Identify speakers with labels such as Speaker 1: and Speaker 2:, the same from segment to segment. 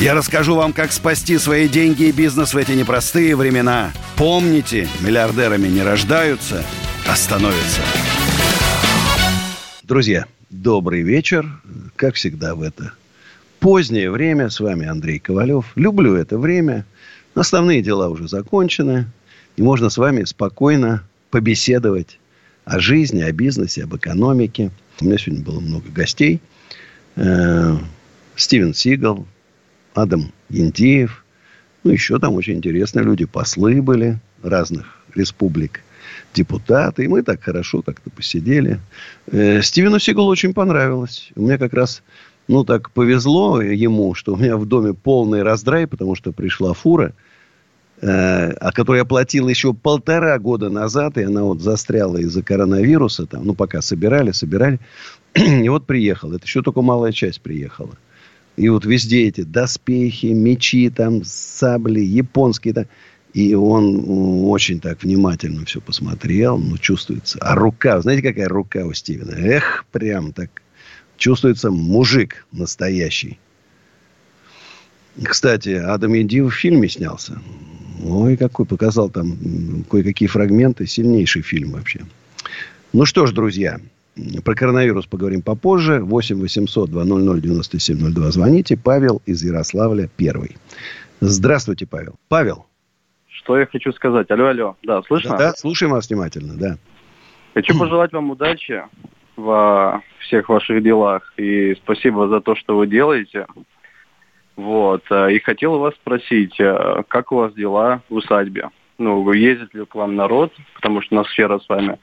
Speaker 1: Я расскажу вам, как спасти свои деньги и бизнес в эти непростые времена. Помните, миллиардерами не рождаются, а становятся. Друзья, добрый вечер. Как всегда в это позднее время. С вами Андрей Ковалев. Люблю это время. Основные дела уже закончены. И можно с вами спокойно побеседовать о жизни, о бизнесе, об экономике. У меня сегодня было много гостей. Э, Стивен Сигал, Адам Индеев. Ну, еще там очень интересные люди. Послы были разных республик. Депутаты. И мы так хорошо как-то посидели. Э, Стивену Сигалу очень понравилось. У меня как раз ну, так повезло ему, что у меня в доме полный раздрай, потому что пришла фура, э, о которой я платил еще полтора года назад, и она вот застряла из-за коронавируса, там, ну, пока собирали, собирали. И вот приехал. Это еще только малая часть приехала. И вот везде эти доспехи, мечи, там, сабли, японские. Там. И он очень так внимательно все посмотрел. Ну, чувствуется. А рука, знаете, какая рука у Стивена? Эх, прям так чувствуется мужик настоящий. Кстати, Адам Едиев в фильме снялся. Ой, какой показал там кое-какие фрагменты. Сильнейший фильм вообще. Ну что ж, друзья, про коронавирус поговорим попозже. 8 800 200 9702. Звоните. Павел из Ярославля первый. Здравствуйте, Павел. Павел.
Speaker 2: Что я хочу сказать? Алло, алло. Да, слышно?
Speaker 1: Да, да слушаем вас внимательно, да.
Speaker 2: Хочу пожелать вам удачи во всех ваших делах. И спасибо за то, что вы делаете. Вот. И хотел вас спросить, как у вас дела в усадьбе? Ну, ездит ли к вам народ? Потому что атмосфера с вами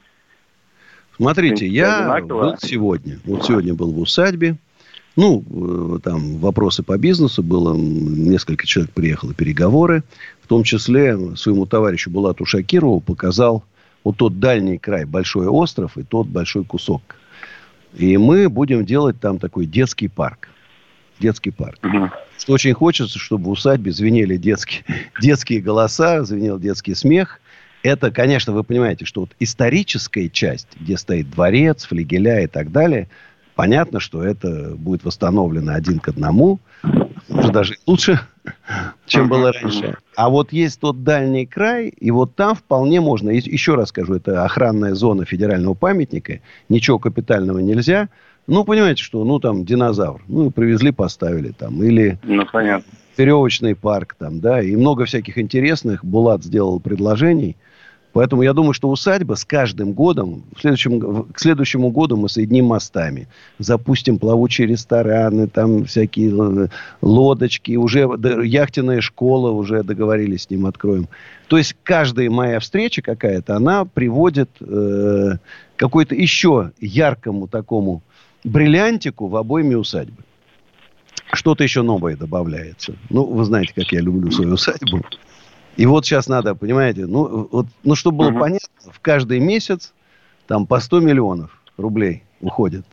Speaker 1: Смотрите, я был сегодня. Вот сегодня был в усадьбе. Ну, э, там вопросы по бизнесу было. Несколько человек приехало, переговоры. В том числе своему товарищу Булату Шакирову показал вот тот дальний край, большой остров и тот большой кусок. И мы будем делать там такой детский парк. Детский парк. Угу. Что очень хочется, чтобы в усадьбе звенели детские, детские голоса, звенел детский смех. Это, конечно, вы понимаете, что вот историческая часть, где стоит дворец, флигеля и так далее, понятно, что это будет восстановлено один к одному, уже даже лучше, чем было раньше. А вот есть тот дальний край, и вот там вполне можно, еще раз скажу, это охранная зона федерального памятника, ничего капитального нельзя, ну, понимаете, что, ну, там, динозавр. Ну, привезли, поставили там. Или...
Speaker 2: Ну, понятно.
Speaker 1: Веревочный парк там, да. И много всяких интересных. Булат сделал предложений. Поэтому я думаю, что усадьба с каждым годом, в следующем, к следующему году мы соединим мостами. Запустим плавучие рестораны, там всякие лодочки. Уже яхтенная школа, уже договорились с ним, откроем. То есть каждая моя встреча какая-то, она приводит э, какой-то еще яркому такому бриллиантику в обойме усадьбы. Что-то еще новое добавляется. Ну, вы знаете, как я люблю свою усадьбу. И вот сейчас надо, понимаете, ну, вот, ну чтобы было uh-huh. понятно, в каждый месяц там по 100 миллионов рублей уходит.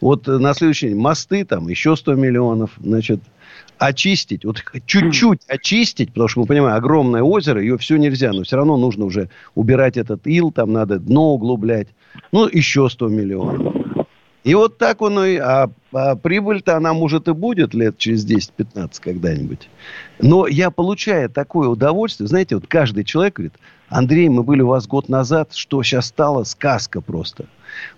Speaker 1: Вот на следующий день мосты, там еще 100 миллионов, значит, очистить, вот чуть-чуть очистить, потому что мы понимаем, огромное озеро, ее все нельзя, но все равно нужно уже убирать этот ил, там надо дно углублять. Ну, еще 100 миллионов. И вот так он и... А, а прибыль-то она, может, и будет лет через 10-15 когда-нибудь. Но я получаю такое удовольствие. Знаете, вот каждый человек говорит, Андрей, мы были у вас год назад, что сейчас стало сказка просто.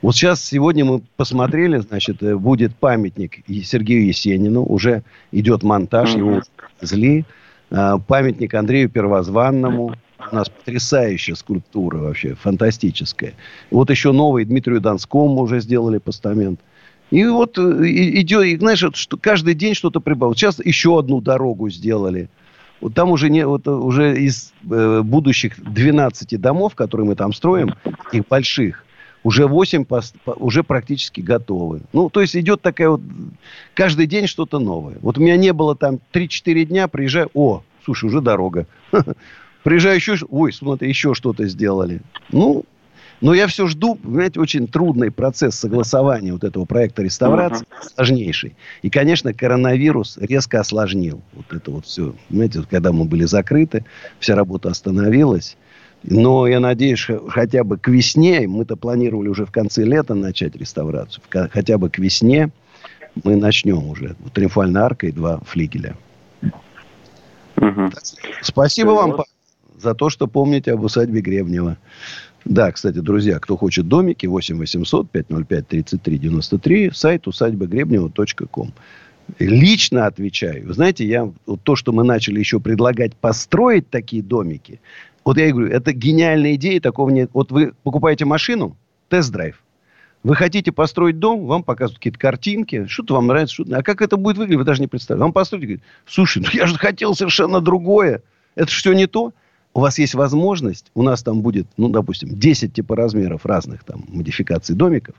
Speaker 1: Вот сейчас, сегодня мы посмотрели, значит, э, будет памятник Сергею Есенину. Уже идет монтаж, его зли. А, памятник Андрею Первозванному. У нас потрясающая скульптура вообще, фантастическая. Вот еще новый Дмитрию Донскому уже сделали постамент. И вот э, идет, и, знаешь, вот, что каждый день что-то прибавилось. Сейчас еще одну дорогу сделали. Вот там уже, не, вот, уже из э, будущих 12 домов, которые мы там строим, таких больших, Уже 8 уже практически готовы. Ну, то есть идет такая вот... Каждый день что-то новое. Вот у меня не было там 3-4 дня, приезжаю, о, слушай, уже дорога. Приезжаю еще, ой, смотри, еще что-то сделали. Ну, но я все жду, понимаете, очень трудный процесс согласования вот этого проекта реставрации, uh-huh. сложнейший. И, конечно, коронавирус резко осложнил вот это вот все. Понимаете, когда мы были закрыты, вся работа остановилась. Но я надеюсь, хотя бы к весне, мы-то планировали уже в конце лета начать реставрацию, хотя бы к весне мы начнем уже. Триумфальная арка и два флигеля. Угу. Спасибо вам за то, что помните об усадьбе Гребнева. Да, кстати, друзья, кто хочет домики, 8 800 505 33 93, сайт усадьбагребнева.ком. Лично отвечаю. Вы знаете, я вот то, что мы начали еще предлагать построить такие домики, вот я и говорю, это гениальная идея, такого нет. Вот вы покупаете машину, тест-драйв. Вы хотите построить дом, вам показывают какие-то картинки, что-то вам нравится, что-то... А как это будет выглядеть, вы даже не представляете. Вам построить, говорит, слушай, ну я же хотел совершенно другое. Это все не то у вас есть возможность, у нас там будет, ну, допустим, 10 типа размеров разных там модификаций домиков,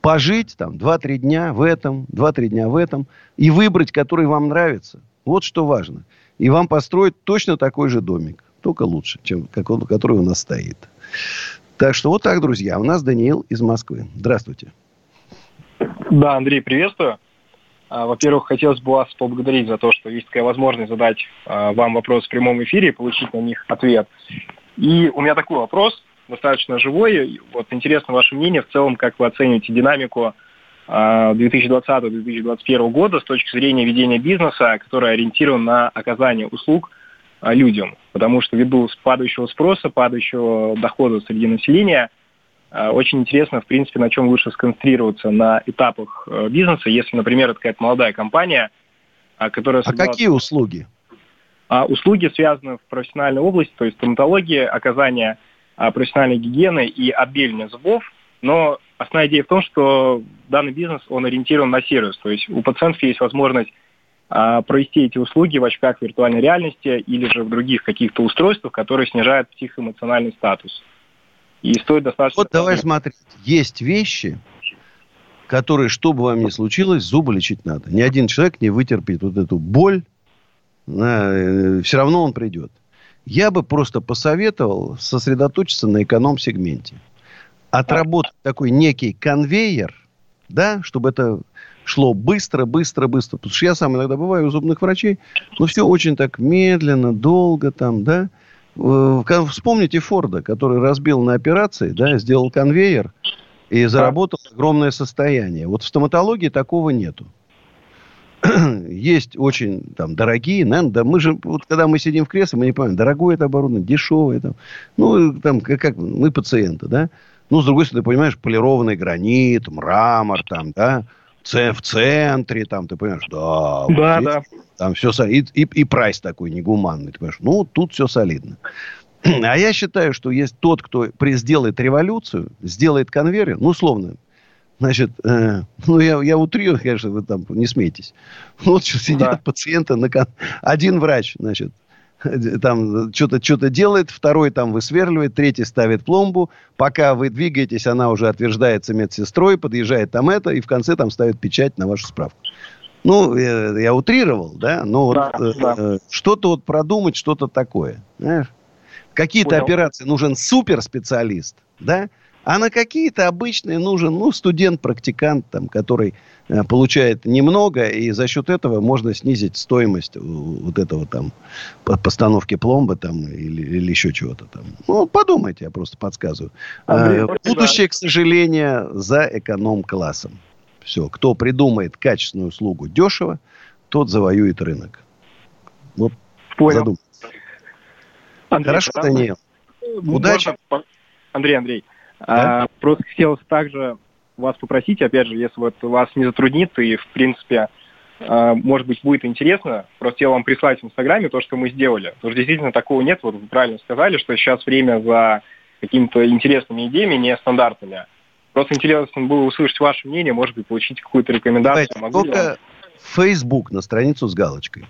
Speaker 1: пожить там 2-3 дня в этом, 2-3 дня в этом, и выбрать, который вам нравится. Вот что важно. И вам построить точно такой же домик, только лучше, чем который у нас стоит. Так что вот так, друзья. У нас Даниил из Москвы. Здравствуйте.
Speaker 3: Да, Андрей, приветствую. А, во-первых, хотелось бы вас поблагодарить за то, что есть такая возможность задать а, вам вопрос в прямом эфире и получить на них ответ. И у меня такой вопрос, достаточно живой. Вот интересно ваше мнение в целом, как вы оцениваете динамику 2020-2021 а, года с точки зрения ведения бизнеса, который ориентирован на оказание услуг людям. Потому что ввиду падающего спроса, падающего дохода среди населения – очень интересно, в принципе, на чем лучше сконцентрироваться на этапах э, бизнеса, если, например, это какая-то молодая компания,
Speaker 1: э, которая... А какие услуги?
Speaker 3: А услуги связаны в профессиональной области, то есть стоматология, оказание профессиональной гигиены и отбеливание зубов, но основная идея в том, что данный бизнес, он ориентирован на сервис, то есть у пациентов есть возможность провести эти услуги в очках виртуальной реальности или же в других каких-то устройствах, которые снижают психоэмоциональный статус.
Speaker 1: И стоит достаточно... Вот давай смотреть. Есть вещи, которые, что бы вам ни случилось, зубы лечить надо. Ни один человек не вытерпит вот эту боль. Э, все равно он придет. Я бы просто посоветовал сосредоточиться на эконом-сегменте. Отработать такой некий конвейер, да, чтобы это шло быстро, быстро, быстро. Потому что я сам иногда бываю у зубных врачей, но все очень так медленно, долго там, да. Э, вспомните Форда, который разбил на операции, да, сделал конвейер и заработал огромное состояние. Вот в стоматологии такого нету. Есть очень там дорогие, наверное, да, мы же, вот когда мы сидим в кресле, мы не понимаем, дорогое это оборудование, дешевое там. Ну, там, как, как мы пациенты, да. Ну, с другой стороны, понимаешь, полированный гранит, мрамор там, да, в центре, там, ты понимаешь, да. Да, вот да. Там все солидно. И, и, и прайс такой негуманный. Ты понимаешь, ну, тут все солидно. А я считаю, что есть тот, кто сделает революцию, сделает конвейер, ну, условно, значит, э, ну, я, я утрирую, конечно, вы там не смейтесь. Вот что сидят да. пациенты, на, один врач, значит, там что-то что делает, второй там высверливает, третий ставит пломбу. Пока вы двигаетесь, она уже отверждается медсестрой, подъезжает там это, и в конце там ставит печать на вашу справку. Ну, я, я утрировал, да, но да, вот, да. Э, что-то вот продумать, что-то такое. Знаешь? Какие-то операции нужен суперспециалист, да, а на какие-то обычные нужен, ну, студент-практикант, там, который э, получает немного, и за счет этого можно снизить стоимость вот этого там постановки пломбы там или, или еще чего-то там. Ну, подумайте, я просто подсказываю. Андрей, э, будущее, к сожалению, за эконом-классом. Все, кто придумает качественную услугу дешево, тот завоюет рынок. Вот
Speaker 3: Понял.
Speaker 1: Андрей, Хорошо, Даниил.
Speaker 3: Удачи. Андрей, Андрей, да? А, просто хотелось также вас попросить, опять же, если вот вас не затруднит, и, в принципе, а, может быть, будет интересно, просто я вам прислать в Инстаграме то, что мы сделали. Потому что действительно такого нет, вот вы правильно сказали, что сейчас время за какими-то интересными идеями, не стандартными. Просто интересно было услышать ваше мнение, может быть, получить какую-то рекомендацию.
Speaker 1: Давайте, Могу только. Facebook на страницу с галочкой.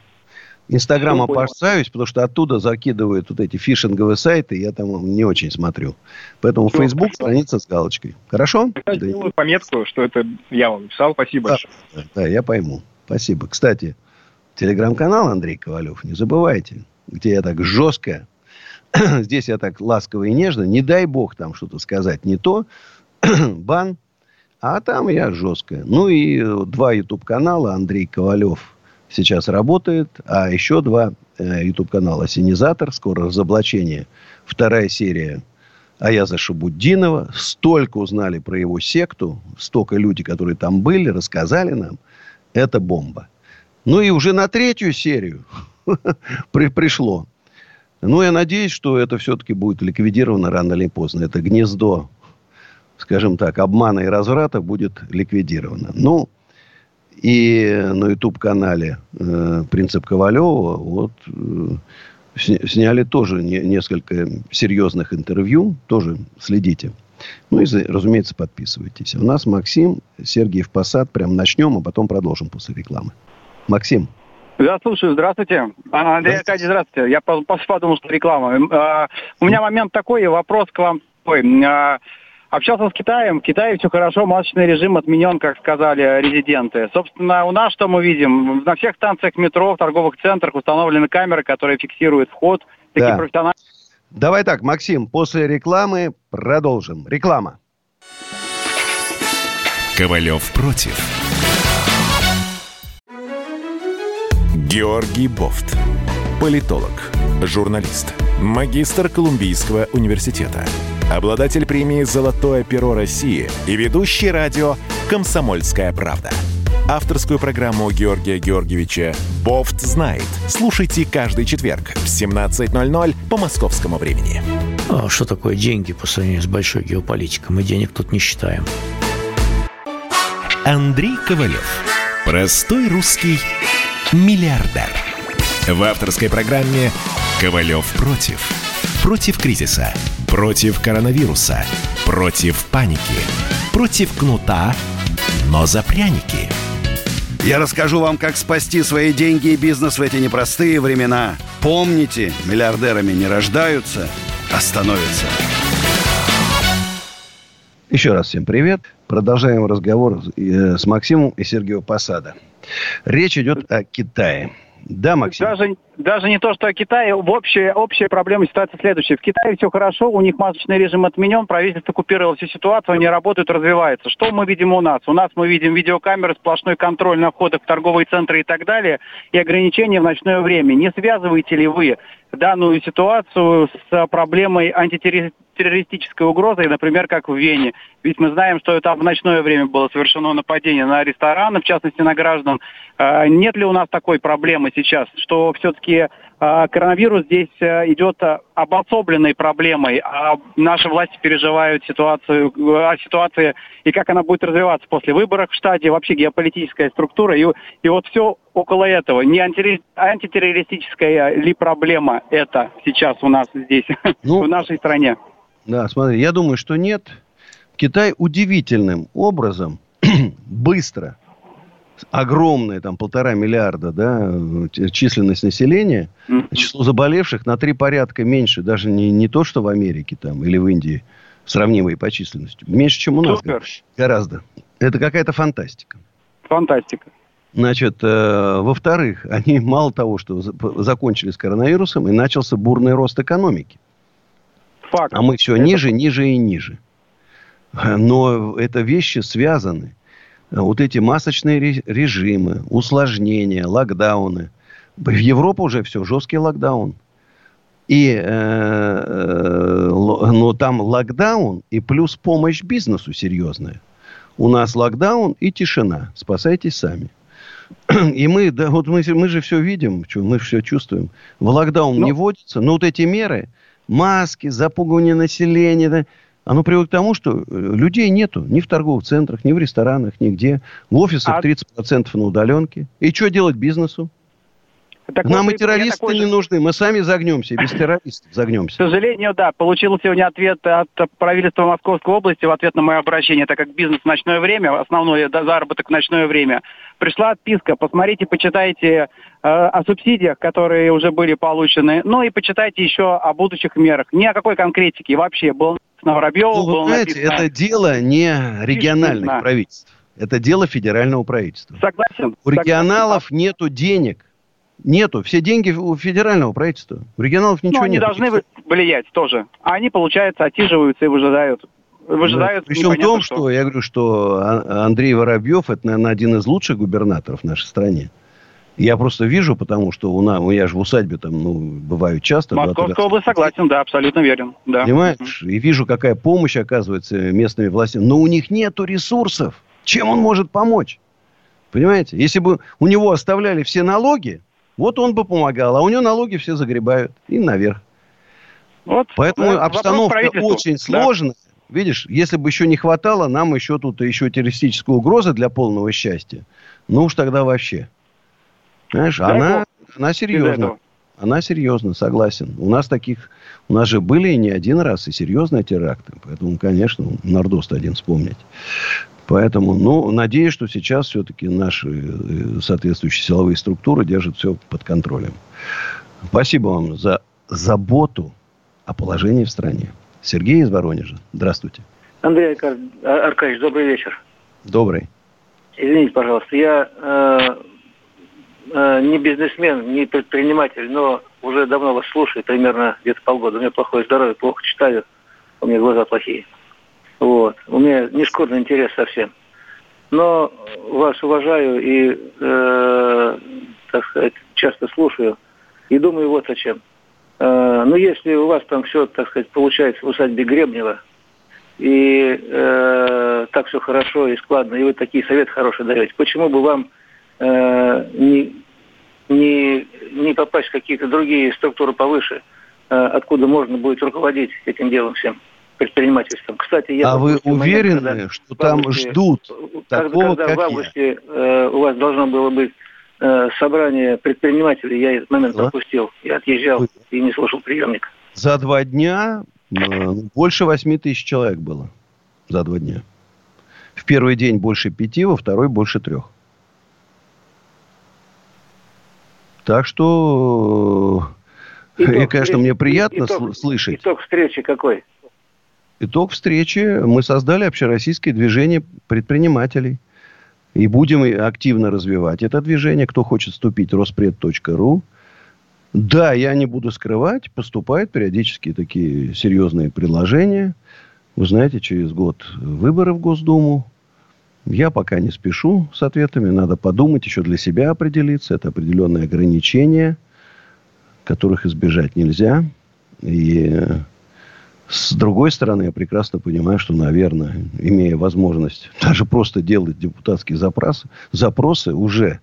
Speaker 1: Инстаграм опасаюсь, потому что оттуда закидывают вот эти фишинговые сайты, я там не очень смотрю. Поэтому ну, Facebook страница с галочкой. Хорошо?
Speaker 3: Я да. сделаю пометку, что это я вам написал. Спасибо
Speaker 1: да, большое. Да, я пойму. Спасибо. Кстати, телеграм-канал Андрей Ковалев, не забывайте, где я так жестко, здесь я так ласково и нежно, не дай бог там что-то сказать не то, бан, а там я жесткая. Ну и два YouTube-канала Андрей Ковалев сейчас работает, а еще два э, YouTube-канала «Синизатор», скоро разоблачение, вторая серия Аяза Шабуддинова. Столько узнали про его секту, столько люди, которые там были, рассказали нам. Это бомба. Ну и уже на третью серию при, пришло. Ну, я надеюсь, что это все-таки будет ликвидировано рано или поздно. Это гнездо, скажем так, обмана и разврата будет ликвидировано. Ну, и на YouTube-канале э, «Принцип Ковалева» вот, э, сняли тоже не, несколько серьезных интервью. Тоже следите. Ну и, разумеется, подписывайтесь. У нас Максим, Сергеев Посад. Прям начнем, а потом продолжим после рекламы. Максим.
Speaker 4: Да, слушаю, здравствуйте. А, Андрей Аркадьевич, здравствуйте. Я подумал, что реклама. А, у меня момент такой, вопрос к вам такой. Общался с Китаем. В Китае все хорошо, масочный режим отменен, как сказали резиденты. Собственно, у нас что мы видим? На всех станциях метро, в торговых центрах установлены камеры, которые фиксируют вход.
Speaker 1: Такие да. профессиональные... Давай так, Максим, после рекламы продолжим. Реклама.
Speaker 5: Ковалев против. Георгий Бофт. Политолог, журналист, магистр Колумбийского университета – обладатель премии «Золотое перо России» и ведущий радио «Комсомольская правда». Авторскую программу Георгия Георгиевича «Бофт знает». Слушайте каждый четверг в 17.00 по московскому времени.
Speaker 6: А что такое деньги по сравнению с большой геополитикой? Мы денег тут не считаем.
Speaker 5: Андрей Ковалев. Простой русский миллиардер. В авторской программе «Ковалев против». Против кризиса Против коронавируса. Против паники. Против кнута, но за пряники.
Speaker 7: Я расскажу вам, как спасти свои деньги и бизнес в эти непростые времена. Помните, миллиардерами не рождаются, а становятся.
Speaker 1: Еще раз всем привет. Продолжаем разговор э, с Максимом и Сергеем Посада. Речь идет о Китае. Да, Максим.
Speaker 4: Даже, даже не то, что о Китае. В общая, общая проблема ситуация следующая. В Китае все хорошо, у них масочный режим отменен, правительство купировало всю ситуацию, они работают, развиваются. Что мы видим у нас? У нас мы видим видеокамеры, сплошной контроль на входах в торговые центры и так далее, и ограничения в ночное время. Не связываете ли вы данную ситуацию с проблемой антитеррористической угрозы, например, как в Вене. Ведь мы знаем, что это в ночное время было совершено нападение на рестораны, в частности на граждан. А, нет ли у нас такой проблемы сейчас, что все-таки а, коронавирус здесь э, идет обособленной проблемой, а наши власти переживают ситуацию, о ситуации и как она будет развиваться после выборов в штате, вообще геополитическая структура. И, и вот все около этого. Не антитеррористическая ли проблема это сейчас у нас здесь, ну, в нашей стране?
Speaker 1: Да, смотри, я думаю, что нет. Китай удивительным образом быстро огромное, там, полтора миллиарда, да, численность населения, число заболевших на три порядка меньше, даже не, не то, что в Америке там или в Индии, сравнимые по численности. Меньше, чем у нас. Супер. Гораздо. Это какая-то фантастика.
Speaker 4: Фантастика.
Speaker 1: Значит, э, во-вторых, они мало того, что закончили с коронавирусом, и начался бурный рост экономики. Факт. А мы все это... ниже, ниже и ниже. Но это вещи связаны вот эти масочные режимы, усложнения, локдауны. В Европе уже все, жесткий локдаун. И, э, э, но там локдаун и плюс помощь бизнесу серьезная. У нас локдаун и тишина. Спасайтесь сами. И мы, да, вот мы, мы же все видим, мы все чувствуем. В локдаун но... Ну. не вводится, но вот эти меры, маски, запугивание населения, оно приводит к тому, что э, людей нету ни в торговых центрах, ни в ресторанах, нигде. В офисах а... 30% на удаленке. И что делать бизнесу? Так Нам вот, и террористы такой... не нужны. Мы сами загнемся, без террористов загнемся.
Speaker 4: К сожалению, да. Получил сегодня ответ от правительства Московской области в ответ на мое обращение, так как бизнес в ночное время, основной заработок в ночное время. Пришла отписка. Посмотрите, почитайте э, о субсидиях, которые уже были получены. Ну и почитайте еще о будущих мерах. Ни о какой конкретике вообще. Был на Воробьеву, ну,
Speaker 1: вы знаете, написано... это дело не региональных правительств. Это дело федерального правительства.
Speaker 4: Согласен.
Speaker 1: У регионалов согласен. нету денег. Нету. Все деньги у федерального правительства. У регионалов ничего нет.
Speaker 4: они должны влиять тоже. А они, получается, отсиживаются и выжидают. Выжидают.
Speaker 1: Да. Причем в том, что... что я говорю, что а, Андрей Воробьев это, наверное, один из лучших губернаторов в нашей стране. Я просто вижу, потому что у нас, я же в усадьбе там, ну, бываю часто.
Speaker 4: Московская область согласен, да, абсолютно верен. Да.
Speaker 1: Понимаешь? И вижу, какая помощь оказывается местными властями. Но у них нету ресурсов. Чем он может помочь? Понимаете? Если бы у него оставляли все налоги, вот он бы помогал. А у него налоги все загребают. И наверх. Вот, Поэтому да, обстановка очень да. сложная. Видишь, если бы еще не хватало, нам еще тут еще террористическая угроза для полного счастья. Ну уж тогда вообще. Знаешь, да, она, она серьезна. Она серьезна, согласен. У нас таких, у нас же были и не один раз, и серьезные теракты. Поэтому, конечно, Нордост один вспомнить. Поэтому, ну, надеюсь, что сейчас все-таки наши э, соответствующие силовые структуры держат все под контролем. Спасибо вам за заботу о положении в стране. Сергей из Воронежа. Здравствуйте.
Speaker 8: Андрей Аркадьевич, добрый вечер.
Speaker 1: Добрый.
Speaker 8: Извините, пожалуйста, я э, Э, не бизнесмен, не предприниматель, но уже давно вас слушаю, примерно где-то полгода. У меня плохое здоровье, плохо читаю, у меня глаза плохие. Вот. У меня не шкурный интерес совсем. Но вас уважаю и, э, так сказать, часто слушаю. И думаю вот о чем. Э, ну, если у вас там все, так сказать, получается в усадьбе Гребнева, и э, так все хорошо и складно, и вы такие советы хорошие даете, почему бы вам э, не, не, не попасть в какие-то другие структуры повыше, э, откуда можно будет руководить этим делом всем предпринимательством.
Speaker 1: Кстати, я а вы уверены, момент, что там августе, ждут такого,
Speaker 8: когда
Speaker 1: как
Speaker 8: в августе э, у вас должно было быть э, собрание предпринимателей, я этот момент а? пропустил. Я отъезжал вы... и не слушал приемник.
Speaker 1: За два дня больше восьми тысяч человек было. За два дня. В первый день больше пяти, во второй больше трех. Так что, э, итог, и, конечно, мне приятно итог, слышать.
Speaker 8: Итог встречи какой?
Speaker 1: Итог встречи. Мы создали общероссийское движение предпринимателей. И будем активно развивать это движение. Кто хочет вступить, роспред.ру. Да, я не буду скрывать, поступают периодически такие серьезные предложения. Вы знаете, через год выборы в Госдуму. Я пока не спешу с ответами. Надо подумать, еще для себя определиться. Это определенные ограничения, которых избежать нельзя. И с другой стороны, я прекрасно понимаю, что, наверное, имея возможность даже просто делать депутатские запросы, запросы уже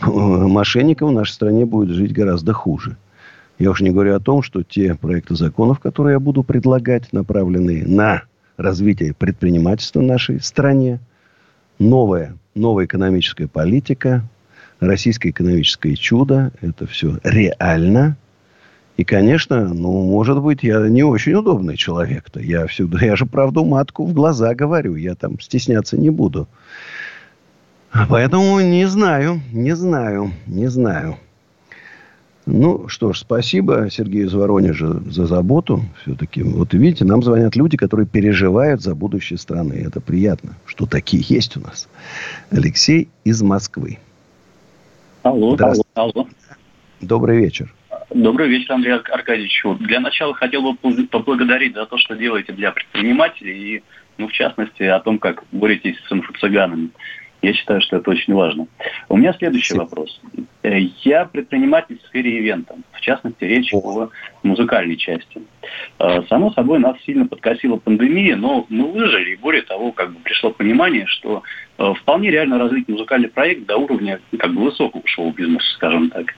Speaker 1: мошенникам в нашей стране будет жить гораздо хуже. Я уж не говорю о том, что те проекты законов, которые я буду предлагать, направленные на развитие предпринимательства в нашей стране, новая, новая экономическая политика, российское экономическое чудо. Это все реально. И, конечно, ну, может быть, я не очень удобный человек-то. Я всегда, я же правду матку в глаза говорю. Я там стесняться не буду. Поэтому не знаю, не знаю, не знаю. Ну, что ж, спасибо Сергею из Воронежа за заботу. Все-таки, вот видите, нам звонят люди, которые переживают за будущее страны. Это приятно, что такие есть у нас. Алексей из Москвы.
Speaker 9: Алло, алло, алло.
Speaker 1: Добрый вечер.
Speaker 9: Добрый вечер, Андрей Аркадьевич. Для начала хотел бы поблагодарить за то, что делаете для предпринимателей и, ну, в частности, о том, как боретесь с инфо-цыганами. Я считаю, что это очень важно. У меня следующий Спасибо. вопрос. Э, я предприниматель в сфере ивента, в частности, речь о музыкальной части. Э, само собой, нас сильно подкосила пандемия, но мы выжили, и более того, как бы пришло понимание, что э, вполне реально развить музыкальный проект до уровня как бы высокого шоу-бизнеса, скажем так.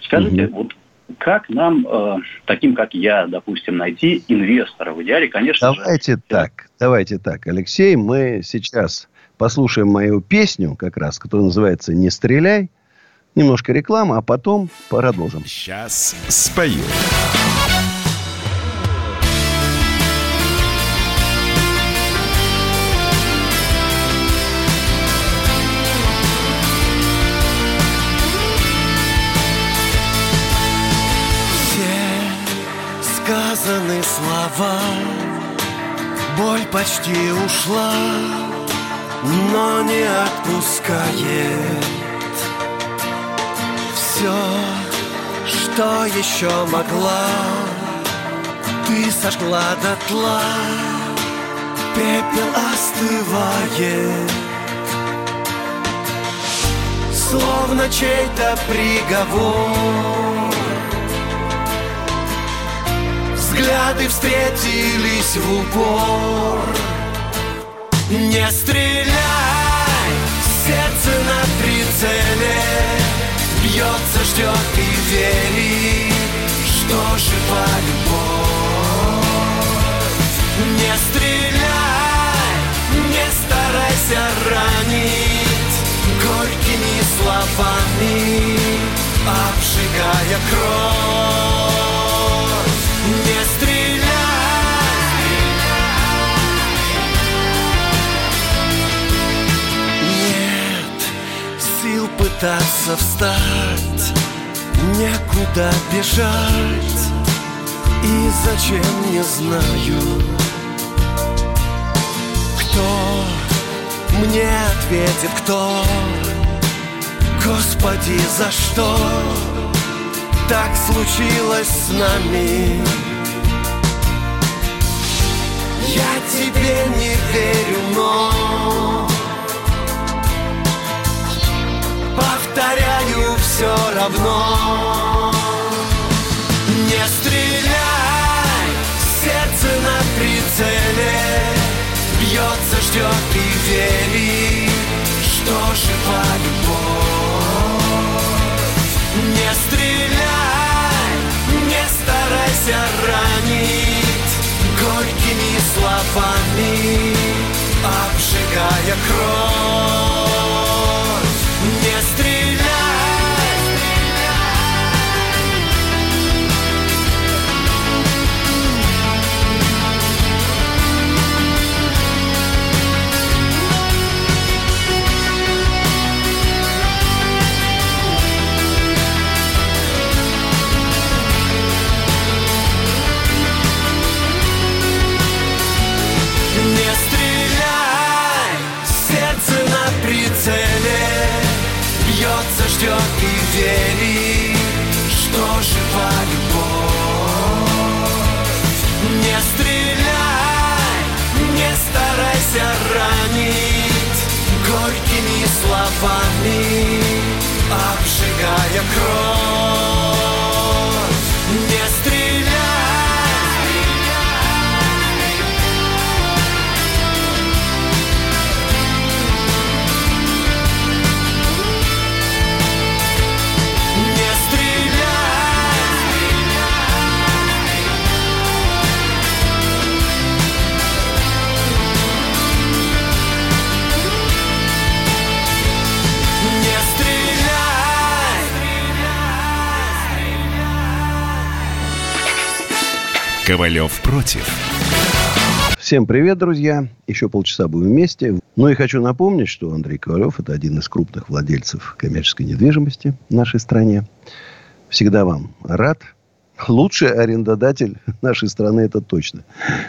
Speaker 9: Скажите, mm вот как нам, э, таким как я, допустим, найти инвестора? В идеале, конечно
Speaker 1: давайте же... так, давайте так, Алексей, мы сейчас послушаем мою песню как раз, которая называется «Не стреляй». Немножко рекламы, а потом продолжим.
Speaker 5: Сейчас спою.
Speaker 10: сказаны слова Боль почти ушла, но не отпускает. Все, что еще могла Ты сожгла дотла. Пепел остывает. Словно чей-то приговор. Взгляды встретились в упор Не стреляй, сердце на прицеле. Бьется, ждет и верит, что жива любовь Не стреляй, не старайся ранить Горькими словами, обжигая кровь. Не стреляй! Пытаться встать, некуда бежать, и зачем не знаю, кто мне ответит, кто, Господи, за что? так случилось с нами. Я тебе не верю, но Повторяю все равно. Не стреляй, сердце на прицеле. Бьется, ждет и верит, что жива любовь Не стреляй старайся ранить горькими словами, обжигая кровь. Ждет и верит, что жива любовь Не стреляй, не старайся ранить Горькими словами, обжигая кровь
Speaker 5: Ковалев против.
Speaker 1: Всем привет, друзья. Еще полчаса будем вместе. Ну и хочу напомнить, что Андрей Ковалев – это один из крупных владельцев коммерческой недвижимости в нашей стране. Всегда вам рад. Лучший арендодатель нашей страны – это точно.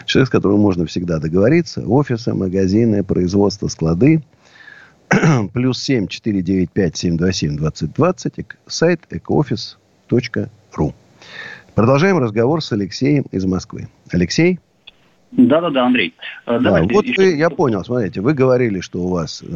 Speaker 1: Человек, с которым можно всегда договориться. Офисы, магазины, производство, склады. Плюс семь четыре девять пять семь два семь двадцать двадцать. Сайт экоофис.ру. Продолжаем разговор с Алексеем из Москвы. Алексей?
Speaker 9: Да-да-да, Андрей. Э,
Speaker 1: Да,
Speaker 9: давайте
Speaker 1: вот
Speaker 9: еще-
Speaker 1: вы, я понял, смотрите, вы говорили, что у вас э,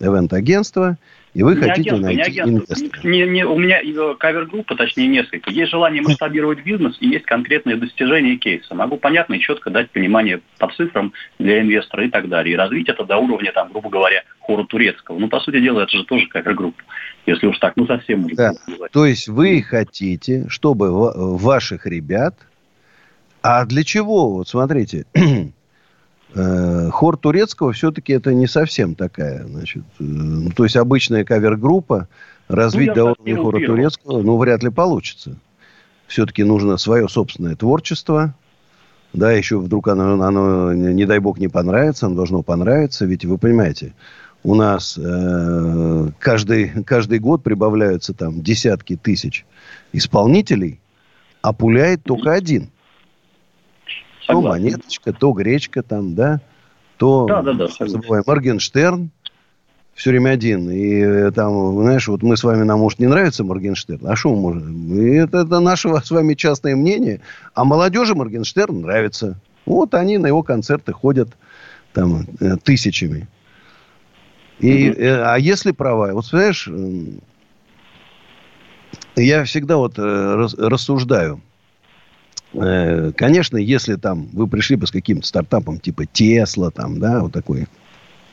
Speaker 1: ивент-агентство, и вы
Speaker 9: Не
Speaker 1: хотите
Speaker 9: агентство, не
Speaker 1: найти
Speaker 9: агентство.
Speaker 1: инвестора.
Speaker 9: Не- не- у меня э, кавер-группа, точнее несколько. Есть желание масштабировать бизнес и есть конкретные достижения и кейсы. Могу понятно и четко дать понимание по цифрам для инвестора и так далее. И развить это до уровня, там, грубо говоря, хора турецкого. Ну, по сути дела, это же тоже кавер-группа. Если уж так, ну, совсем можно
Speaker 1: Да. То есть вы хотите, чтобы ва- ваших ребят... А для чего? Вот смотрите, э, хор турецкого все-таки это не совсем такая, значит, э, ну, то есть обычная кавер-группа, развить
Speaker 9: Ну,
Speaker 1: до уровня хора
Speaker 9: утрировал.
Speaker 1: турецкого, ну, вряд ли получится. Все-таки нужно свое собственное творчество. Да, еще вдруг оно, оно, не не дай бог, не понравится, оно должно понравиться. Ведь вы понимаете, у нас э, каждый, каждый год прибавляются там десятки тысяч исполнителей, а пуляет только один. То монеточка, то гречка там, да, то,
Speaker 9: Да, да, да,
Speaker 1: забываем, Моргенштерн все время один. И э, там, знаешь, вот мы с вами, нам может не нравится Моргенштерн, а что мы можем? И Это, это наше с вами частное мнение. А молодежи Моргенштерн нравится. Вот они на его концерты ходят там э, тысячами. И, э, а если права, вот знаешь, я всегда вот рас- рассуждаю. Э, Конечно, если там вы пришли бы с каким-то стартапом типа Тесла, там, да, вот такой,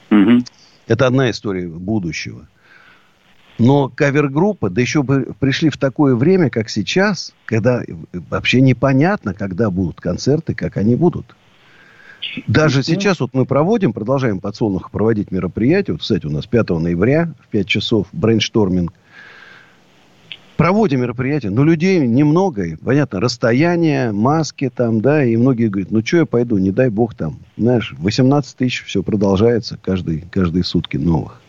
Speaker 9: Мгм.
Speaker 1: это одна история будущего. Но кавер-группа, да еще бы пришли в такое время, как сейчас, когда вообще непонятно, когда будут концерты, как они будут. Даже сейчас вот мы проводим, продолжаем подсолнух проводить мероприятие. Вот, кстати, у нас 5 ноября в 5 часов brainstorming. Проводим мероприятие, но людей немного. и, Понятно, расстояние, маски там, да, и многие говорят, ну что я пойду, не дай бог там. Знаешь, 18 тысяч все продолжается каждый, каждые сутки новых.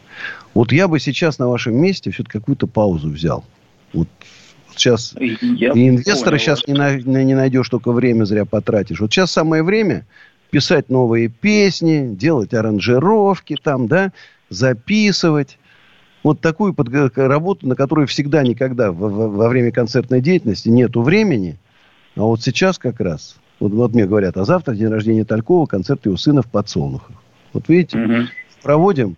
Speaker 1: Вот я бы сейчас на вашем месте все-таки какую-то паузу взял. Вот сейчас
Speaker 9: Я
Speaker 1: и инвестора
Speaker 9: понял
Speaker 1: сейчас не, на- не найдешь, только время зря потратишь. Вот сейчас самое время писать новые песни, делать аранжировки там, да, записывать. Вот такую подго- работу, на которую всегда никогда во, во- время концертной деятельности нету времени. А вот сейчас как раз, вот, вот мне говорят, а завтра день рождения Талькова, концерт его сына в Подсолнухах. Вот видите,
Speaker 9: Мгм.
Speaker 1: проводим,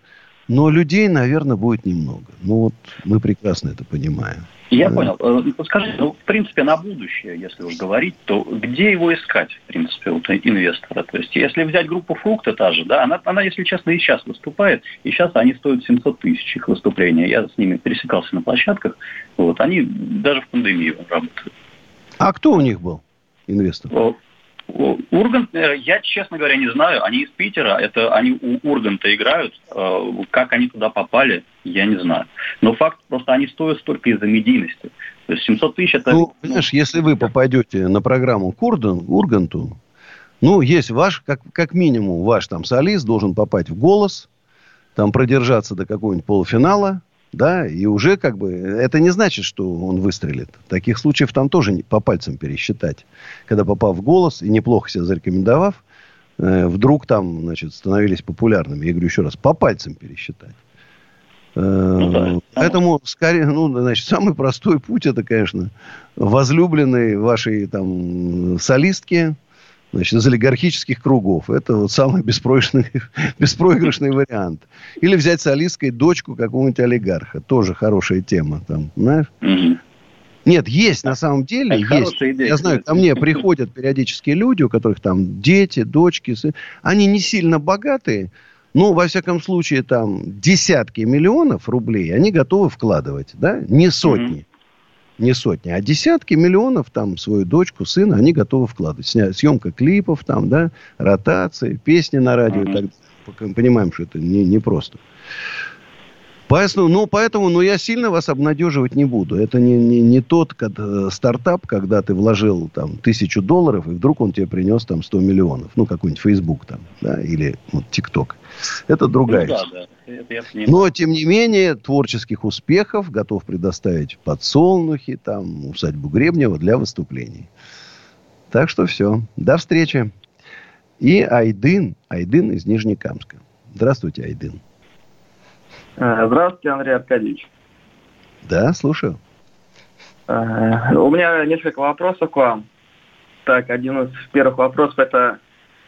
Speaker 1: но людей, наверное, будет немного. Ну вот мы прекрасно это понимаем.
Speaker 9: Я понял. Э, Подскажите, ну, в принципе, на будущее, если уж говорить, то где его искать, в принципе, вот, инвестора? То есть, если взять группу «Фрукты» та же, да, она, она, если честно, и сейчас выступает, и сейчас они стоят 700 тысяч их выступления. Я с ними пересекался на площадках, вот, они даже в пандемию работают.
Speaker 1: А кто у них был инвестор?
Speaker 9: Ургант, э, я, честно говоря, не знаю. Они из Питера, это они у Урганта играют. Э, Как они туда попали, я не знаю. Но факт просто, они стоят столько из-за медийности. То есть 700 тысяч это...
Speaker 1: Ну, понимаешь, если вы попадете на программу к Урганту, ну, есть ваш, как, как минимум, ваш там солист должен попасть в голос, там продержаться до какого-нибудь полуфинала, да, и уже как бы, это не значит, что он выстрелит. Таких случаев там тоже не- по пальцам пересчитать. Когда попав в голос и неплохо себя зарекомендовав, э, вдруг там, значит, становились популярными. Я говорю еще раз, по пальцам пересчитать. Э,
Speaker 9: Ну да.
Speaker 1: Поэтому, скорее, ну, значит, самый простой путь, это, конечно, возлюбленные вашей там солистки, значит, из олигархических кругов. Это вот самый беспроигрышный, беспроигрышный вариант. Или взять солисткой дочку какого-нибудь олигарха. Тоже хорошая тема. Там, знаешь? Нет, есть на самом деле,
Speaker 9: Это
Speaker 1: есть.
Speaker 9: хорошая идея,
Speaker 1: Я знаю, ко мне приходят периодически люди, у которых там дети, дочки, сы- они не сильно богатые, но, во всяком случае, там десятки миллионов рублей они готовы вкладывать, да, не сотни, не сотни, а десятки миллионов там свою дочку, сына они готовы вкладывать. Съемка клипов там, да, ротации, песни на радио и так далее. Понимаем, что это не, не просто. Поэтому, ну, поэтому, ну, я сильно вас обнадеживать не буду. Это не, не, не тот как, э, стартап, когда ты вложил там тысячу долларов, и вдруг он тебе принес там 100 миллионов. Ну, какой-нибудь Facebook там, да, или вот TikTok. Это другая
Speaker 9: Ну, да, да. Это я понимаю.
Speaker 1: Но, тем не менее, творческих успехов готов предоставить подсолнухи, там, усадьбу Гребнева для выступлений. Так что все. До встречи. И Айдын, Айдын из Нижнекамска. Здравствуйте, Айдын.
Speaker 11: Э, Здравствуйте, Андрей Аркадьевич.
Speaker 1: Да, слушаю.
Speaker 11: Э, У меня несколько вопросов к вам. Так, один из первых вопросов это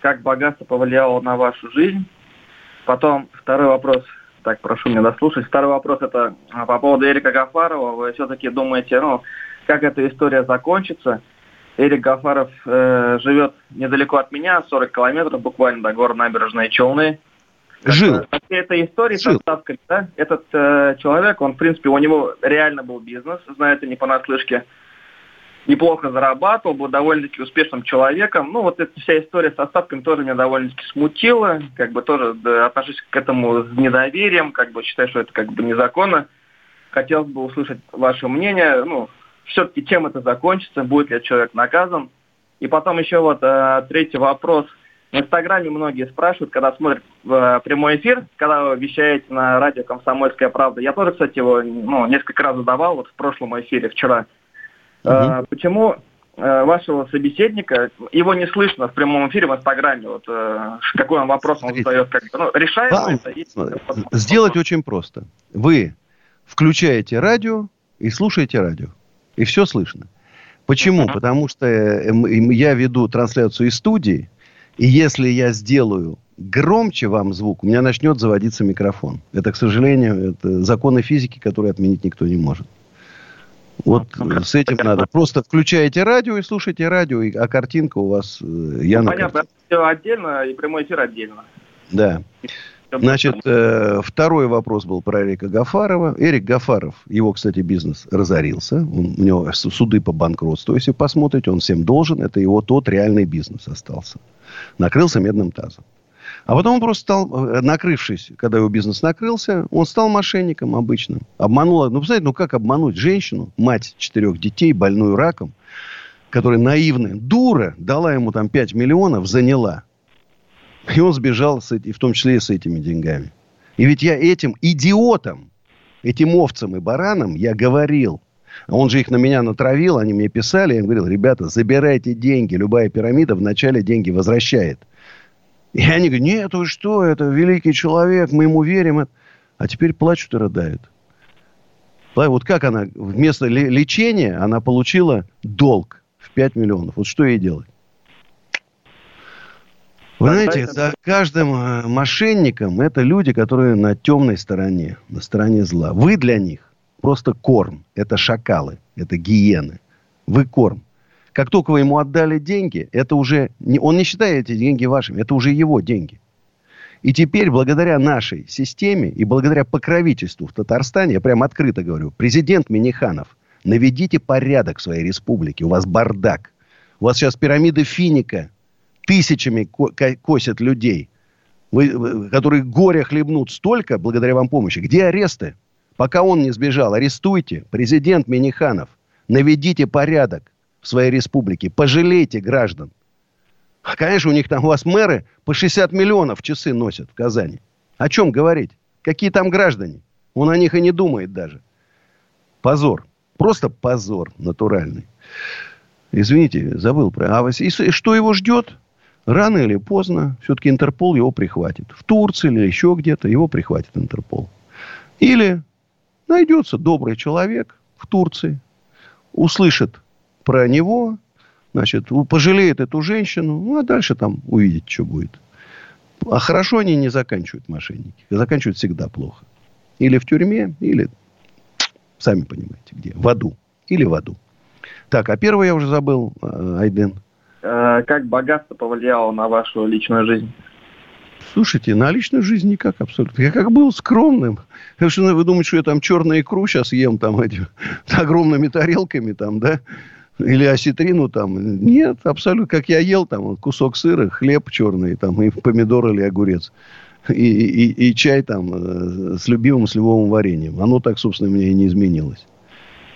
Speaker 11: как богатство повлияло на вашу жизнь. Потом второй вопрос, так, прошу меня дослушать. Второй вопрос это а, по поводу Эрика Гафарова. Вы все-таки думаете, ну, как эта история закончится? Эрик Гафаров э, живет недалеко от меня, 40 километров буквально до города Набережные Челны.
Speaker 1: Жил.
Speaker 11: Во всей этой истории
Speaker 1: Жил.
Speaker 11: да, этот э, человек, он, в принципе, у него реально был бизнес, знаете, не понаслышке, неплохо зарабатывал, был довольно-таки успешным человеком. Ну, вот эта вся история со ставками тоже меня довольно-таки смутила, как бы тоже да, отношусь к этому с недоверием, как бы считаю, что это как бы незаконно. хотелось бы услышать ваше мнение. Ну, все-таки чем это закончится, будет ли человек наказан. И потом еще вот э, третий вопрос. В Инстаграме многие спрашивают, когда смотрят э, прямой эфир, когда вы вещаете на радио «Комсомольская правда». Я тоже, кстати, его ну, несколько раз задавал вот в прошлом эфире вчера. Э, почему э, вашего собеседника, его не слышно в прямом эфире в Инстаграме, вот э, какой он вопрос он задает, как ну, решаем
Speaker 1: Вам
Speaker 11: это? И-
Speaker 1: Сделать очень просто. Вы включаете радио и слушаете радио. И все слышно. Почему? Потому что э, я веду трансляцию из студии, и если я сделаю громче вам звук, у меня начнет заводиться микрофон. Это, к сожалению, это законы физики, которые отменить никто не может. Вот э, с этим надо. Просто включаете радио и слушайте радио, а картинка у вас... э, Я
Speaker 11: Ну,
Speaker 1: на
Speaker 11: понятно, все отдельно и прямой эфир отдельно.
Speaker 1: да. Значит, э, второй вопрос был про Эрика Гафарова. Эрик Гафаров, его, кстати, бизнес разорился. Он- у него суды по банкротству, если посмотрите, он всем должен. Это его тот реальный бизнес остался. Накрылся медным тазом. А потом он просто стал, э, накрывшись, когда его бизнес накрылся, он стал мошенником обычным. Обманул, ну, представляете, ну как обмануть женщину, мать четырех детей, больную раком, которая наивная, дура, дала ему там 5 миллионов, заняла. И он сбежал, с эти- в том числе и с этими деньгами. И ведь я этим идиотам, этим овцам и баранам я говорил. А Он же их на меня натравил, они мне писали. Я им говорил, ребята, забирайте деньги. Любая пирамида вначале деньги возвращает. И они говорят, нет, вы что, это великий человек, мы ему верим. А теперь плачут и рыдают. Да, Вот как она вместо ле- лечения, она получила долг в 5 миллионов. Вот что ей делать? Вы знаете, за каждым э, мошенником это люди, которые на темной стороне, на стороне зла. Вы для них просто корм. Это шакалы, это гиены. Вы корм. Как только вы ему отдали деньги, это уже... Не, он не считает эти деньги вашими, это уже его деньги. И теперь, благодаря нашей системе и благодаря покровительству в Татарстане, я прямо открыто говорю, президент Миниханов, наведите порядок в своей республике. У вас бардак. У вас сейчас пирамиды Финика тысячами ко- ко- косят людей, вы- которые горе хлебнут столько благодаря вам помощи. Где аресты? Пока он не сбежал, арестуйте. Президент Миниханов, наведите порядок в своей республике. Пожалейте граждан. А, Конечно, у них там, у вас мэры по 60 миллионов часы носят в Казани. О чем говорить? Какие там граждане? Он о них и не думает даже. Позор. Просто позор натуральный. Извините, забыл про... А и что его ждет? Рано или поздно все-таки Интерпол его прихватит. В Турции или еще где-то его прихватит Интерпол. Или найдется добрый человек в Турции, услышит про него, значит, пожалеет эту женщину, ну, а дальше там увидеть, что будет. А хорошо они не заканчивают мошенники. Заканчивают всегда плохо. Или в тюрьме, или, сами понимаете, где. В аду. Или в аду. Так, а первое я уже забыл, э, Айден.
Speaker 11: Э, Как богатство повлияло на вашу личную жизнь?
Speaker 1: Слушайте, на личную жизнь никак абсолютно. Я как был скромным. Потому что ну, вы думаете, что я там черную икру сейчас ем там эти, огромными тарелками там, да? Или осетрину там. Нет, абсолютно. Как я ел там кусок сыра, хлеб черный там и помидор или огурец. И, и- и чай там э, с любимым сливовым вареньем. Оно так, собственно, мне и не изменилось.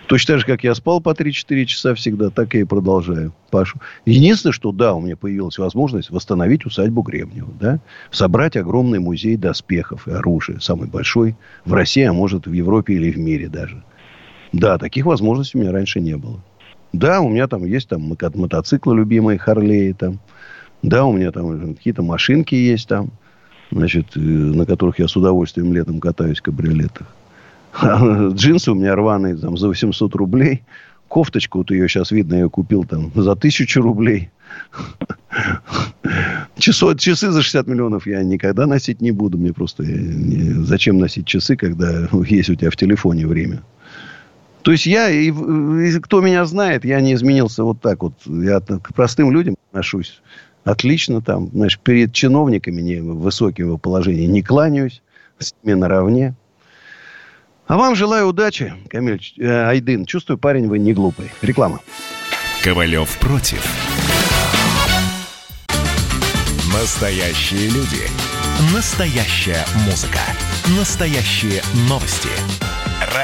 Speaker 1: Точно так же, как я спал по 3-4 часа всегда, так я и продолжаю. Пашу. Единственное, что да, у меня появилась возможность восстановить усадьбу Гребнева. Да? Собрать огромный музей доспехов и оружия. Самый большой в России, а может в Европе или в мире даже. Да, таких возможностей у меня раньше не было. Да, у меня там есть там мо- мотоциклы любимые, Харлеи там. Да, у меня там какие-то машинки есть там. Значит, э, на которых я с удовольствием летом катаюсь в кабриолетах. Джинсы у меня рваные там за 800 рублей. Кофточку, вот ее сейчас видно, я купил там за 1000 рублей. Часо- часы за 60 миллионов я никогда носить не буду. Мне просто э, зачем носить часы, когда есть у тебя в телефоне время. То есть я, и, в- и кто меня знает, я не изменился вот так вот. Я к простым людям отношусь отлично. Там, знаешь, перед чиновниками не, высокого положения не кланяюсь. С ними наравне. А вам желаю удачи, Камиль э, Айдын. Чувствую, парень, вы не глупый. Реклама.
Speaker 5: Ковалев против. Настоящие люди. Настоящая музыка. Настоящие новости.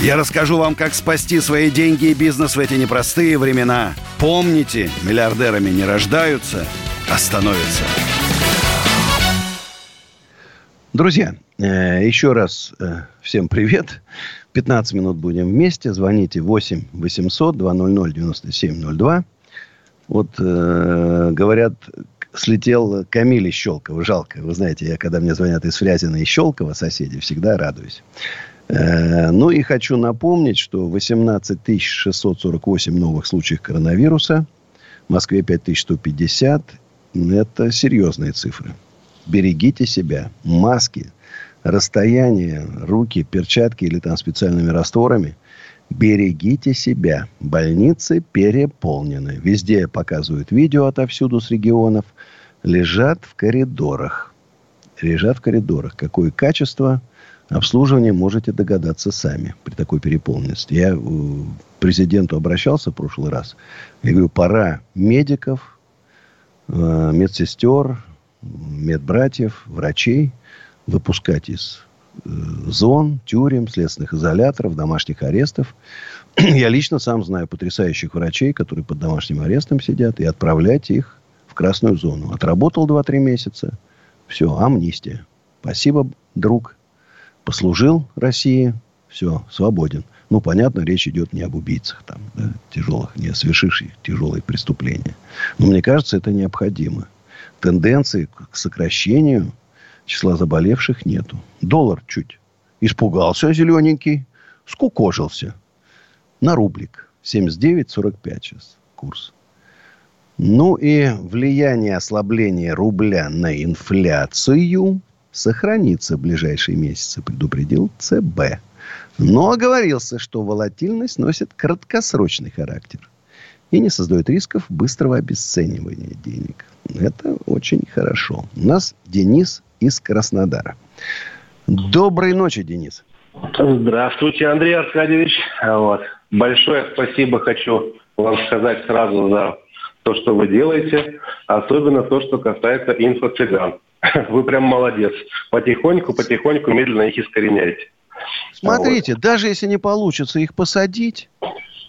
Speaker 7: Я расскажу вам, как спасти свои деньги и бизнес в эти непростые времена. Помните, миллиардерами не рождаются, а становятся.
Speaker 1: Друзья, э, еще раз э, всем привет. 15 минут будем вместе. Звоните 8 800 200 9702. Вот э, говорят, слетел Камиль из Щелкова. Жалко. Вы знаете, я когда мне звонят из Фрязина и Щелкова, соседи, всегда радуюсь. Э, ну и хочу напомнить, что 18 648 новых случаев коронавируса. В Москве 5150. Это серьезные цифры. Берегите себя. Маски, расстояние, руки, перчатки или там специальными растворами. Берегите себя. Больницы переполнены. Везде показывают видео отовсюду с регионов. Лежат в коридорах. Лежат в коридорах. Какое качество обслуживания можете догадаться сами при такой переполненности. Я к президенту обращался в прошлый раз. Я говорю, пора медиков, э, медсестер, медбратьев, врачей выпускать из э, зон, тюрем, следственных изоляторов, домашних арестов. Я лично сам знаю потрясающих врачей, которые под домашним арестом сидят, и отправлять их в красную зону. Отработал 2-3 месяца. Все, амнистия. Спасибо, друг. Послужил России. Все, свободен. Ну, понятно, речь идет не об убийцах там, да, тяжелых, не совершивших тяжелые преступления. Но мне кажется, это необходимо. Тенденции к сокращению числа заболевших нету. Доллар чуть испугался зелененький, скукожился на рублик. 79,45 сейчас курс. Ну и влияние ослабления рубля на инфляцию сохранится в ближайшие месяцы, предупредил ЦБ. Но оговорился, что волатильность носит краткосрочный характер и не создает рисков быстрого обесценивания денег. Это очень хорошо. У нас Денис из Краснодара. Доброй ночи, Денис.
Speaker 12: Здравствуйте, Андрей Аркадьевич. Вот. Большое спасибо хочу вам сказать сразу за то, что вы делаете, особенно то, что касается инфо-цыган. Вы прям молодец. Потихоньку, потихоньку, медленно их искореняете.
Speaker 1: Смотрите, вот. даже если не получится их посадить,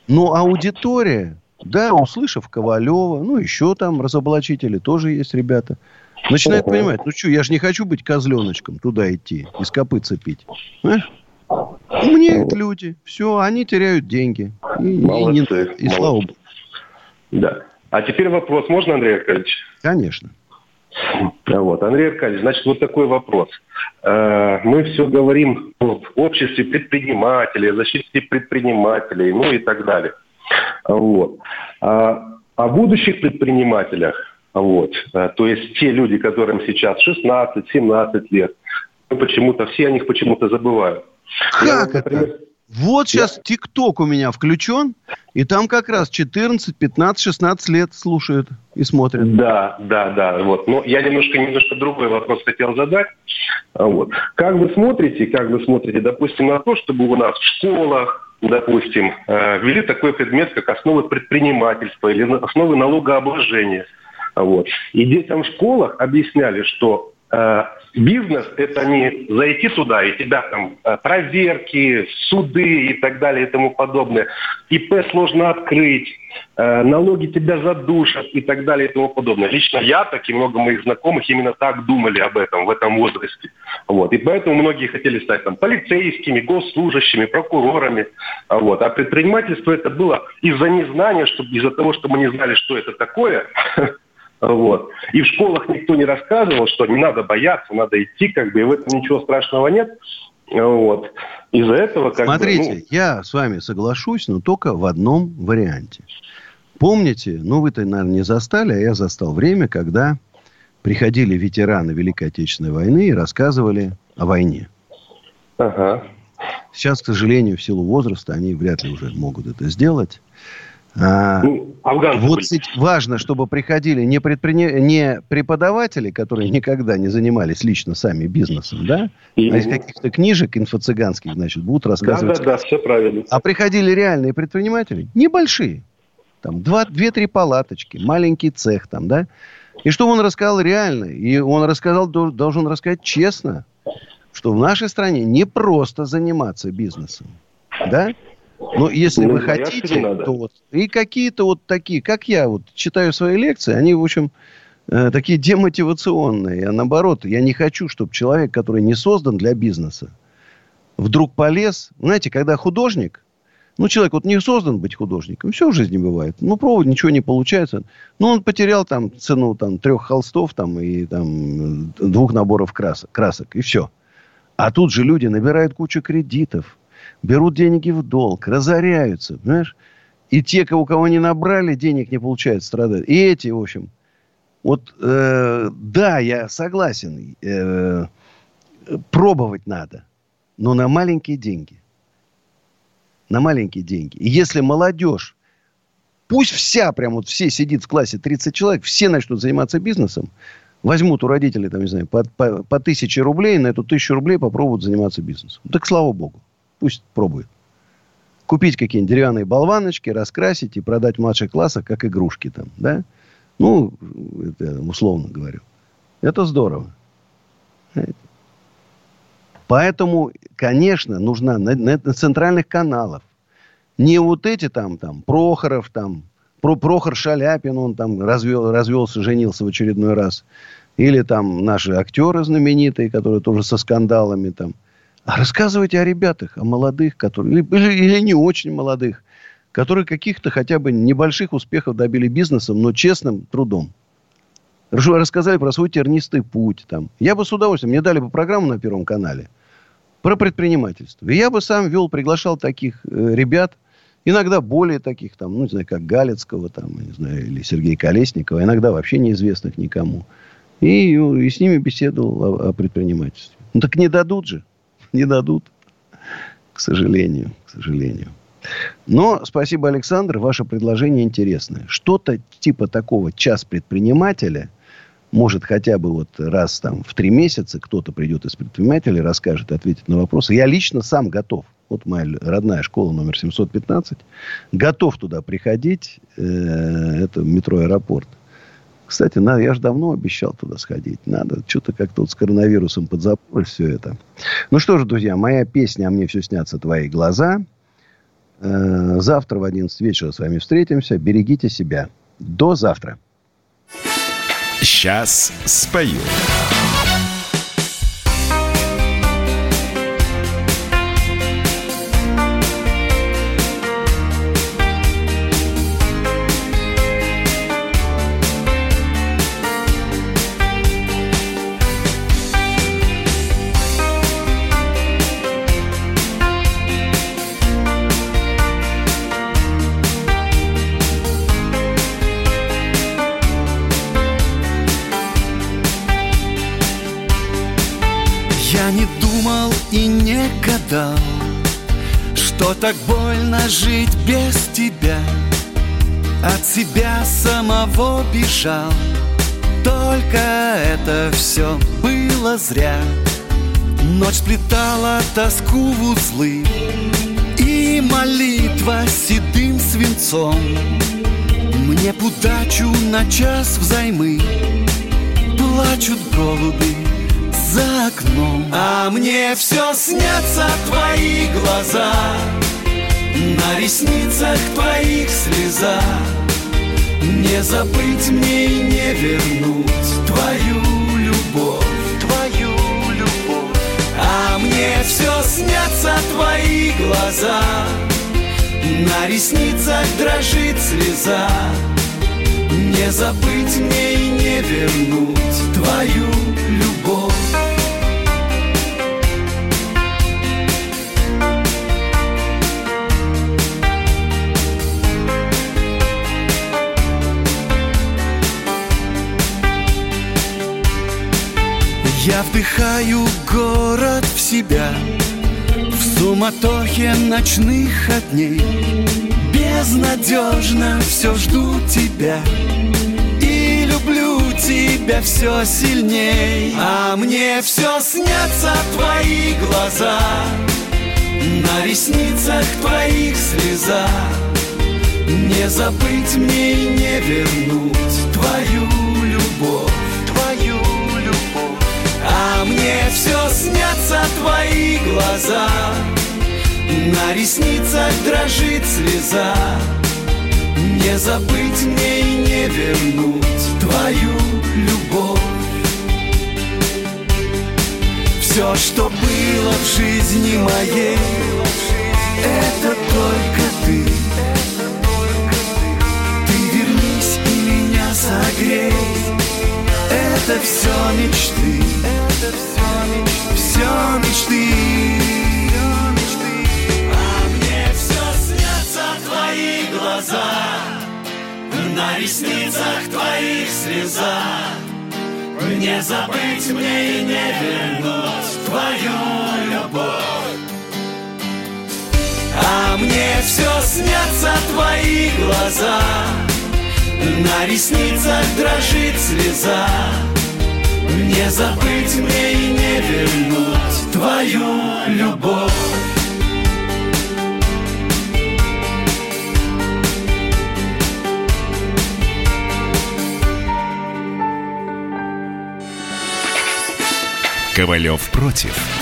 Speaker 1: но аудитория, да, услышав Ковалева, ну, еще там разоблачители тоже есть ребята, начинает угу. понимать, ну что, я же не хочу быть козленочком туда идти, из копытца пить. Понимаешь? Умнеют люди. Все, они теряют деньги. И,
Speaker 12: Молодцы.
Speaker 1: И, и, и слава богу.
Speaker 12: Да. А теперь вопрос можно, Андрей Аркадьевич?
Speaker 1: Конечно.
Speaker 12: Вот, Андрей Аркадьевич, значит, вот такой вопрос. Э, мы все говорим в обществе предпринимателей, о защите предпринимателей, ну и так далее. Вот. А о будущих предпринимателях, вот, э, то есть те люди, которым сейчас 16-17 лет, почему-то все о них почему-то забывают.
Speaker 1: Как Я, например, это? Вот сейчас ТикТок у меня включен, и там как раз 14, 15, 16 лет слушают и смотрят.
Speaker 12: Да, да, да. Вот. Но я немножко, немножко другой вопрос хотел задать. А вот. Как вы смотрите, как вы смотрите, допустим, на то, чтобы у нас в школах, допустим, э, ввели такой предмет, как основы предпринимательства или основы налогообложения. Вот. И детям в школах объясняли, что Бизнес – это не зайти туда, и тебя там э, проверки, суды и так далее и тому подобное. ИП сложно открыть, э, налоги тебя задушат и так далее и тому подобное. Лично я, так и много моих знакомых именно так думали об этом в этом возрасте. Вот. И поэтому многие хотели стать там полицейскими, госслужащими, прокурорами. Вот. А предпринимательство это было из-за незнания, чтобы, из-за того, что мы не знали, что это такое, Вот. И в школах никто не рассказывал, что не надо бояться, надо идти, как бы, и в этом ничего страшного нет. Вот. Из-за этого... Как
Speaker 1: Смотрите,
Speaker 12: бы, ну...
Speaker 1: я с вами соглашусь, но только в одном варианте. Помните, ну вы-то, наверное, не застали, а я застал время, когда приходили ветераны Великой Отечественной войны и рассказывали о войне.
Speaker 12: Ага.
Speaker 1: Сейчас, к сожалению, в силу возраста они вряд ли уже могут это сделать. А,
Speaker 12: Ну, афганцы
Speaker 1: вот
Speaker 12: были.
Speaker 1: важно, чтобы приходили не, предприня- не преподаватели, которые никогда не занимались лично сами бизнесом, да,
Speaker 12: И-
Speaker 1: а из каких-то книжек инфо-цыганских, значит, будут
Speaker 12: Да,
Speaker 1: рассказывать.
Speaker 12: да, да, все правильно.
Speaker 1: А приходили реальные предприниматели, небольшие, там, два, две-три палаточки, маленький цех там, да, и что он рассказал реально, и он рассказал, дол- должен рассказать честно, что в нашей стране не просто заниматься бизнесом, да, но если
Speaker 12: Ну,
Speaker 1: вы хотите, то вот и какие-то вот такие, как я вот читаю свои лекции, они, в общем, э, такие демотивационные. А наоборот, я не хочу, чтобы человек, который не создан для бизнеса, вдруг полез. Знаете, когда художник, ну, человек вот не создан быть художником, все в жизни бывает. Ну, пробовать, ничего не получается. Ну, он потерял там цену там, трех холстов там, и там, двух наборов красок, красок, и все. А тут же люди набирают кучу кредитов, берут деньги в долг, разоряются, понимаешь? И те, у кого не набрали, денег не получают, страдают. И эти, в общем, вот, э, да, я согласен, э, пробовать надо, но на маленькие деньги. На маленькие деньги. И если молодежь, пусть вся, прям вот все сидит в классе 30 человек, все начнут заниматься бизнесом, возьмут у родителей, там, не знаю, по, по, по тысяче рублей, на эту тысячу рублей попробуют заниматься бизнесом. Так слава богу. Пусть пробует. Купить какие-нибудь деревянные болваночки, раскрасить и продать в младших классах, как игрушки там, да? Ну, это условно говорю. Это здорово. Поэтому, конечно, нужна на, на- на центральных каналах. Не вот эти там, там, Прохоров, там, Про, Прохор Шаляпин, он там развел, развелся, женился в очередной раз. Или там наши актеры знаменитые, которые тоже со скандалами там. А рассказывайте о ребятах, о молодых, которые, или, или- не очень молодых, которые каких-то хотя бы небольших успехов добили бизнесом, но честным трудом. Рассказали про свой тернистый путь. Там. Я бы с удовольствием, мне дали бы программу на Первом канале про предпринимательство. И я бы сам вел, приглашал таких э, ребят, иногда более таких, там, ну, не знаю, как Галицкого, там, не знаю, или Сергея Колесникова, иногда вообще неизвестных никому. И, и с ними беседовал о, о предпринимательстве. Ну, так не дадут же. Не дадут. К сожалению. К сожалению. Но спасибо, Александр, ваше предложение интересное. Что-то типа такого час предпринимателя, может, хотя бы вот раз там в три месяца кто-то придет из предпринимателей, расскажет, ответит на вопросы. Я лично сам готов. Вот моя родная школа номер 715. Готов туда приходить. Э, это метро аэропорт. Кстати, надо, я же давно обещал туда сходить. Надо что-то как-то вот с коронавирусом подзапорить все это. Ну что же, друзья, моя песня «А мне все снятся твои глаза». Э, Завтра в 11 вечера с вами встретимся. Берегите себя. До завтра.
Speaker 5: Сейчас спою.
Speaker 10: Гадал, что так больно жить без тебя. От себя самого бежал, только это все было зря. Ночь сплетала тоску в узлы, и молитва седым свинцом Мне удачу на час взаймы Плачут голуби за окном. А мне все снятся твои глаза. На ресницах твоих слеза Не забыть мне и не вернуть Твою любовь. Твою любовь. А мне все снятся твои глаза. На ресницах дрожит слеза. Не забыть мне и не вернуть Твою любовь Я вдыхаю город в себя В суматохе ночных огней. Без безнадежно все жду тебя И люблю тебя все сильней. А мне все снятся твои глаза На ресницах твоих слеза Не забыть мне и не вернуть Твою любовь Мне все снятся твои глаза. На ресницах дрожит слеза. Не забыть мне и не вернуть твою любовь. Все, что было в жизни моей Это только ты. Ты вернись и меня согрей Это все мечты Все мечты твои глаза, на ресницах твоих слеза. Не забыть мне и не вернуть твою любовь. А мне все снятся твои глаза, на ресницах дрожит слеза. Не забыть мне и не вернуть твою любовь.
Speaker 5: Ковалев против.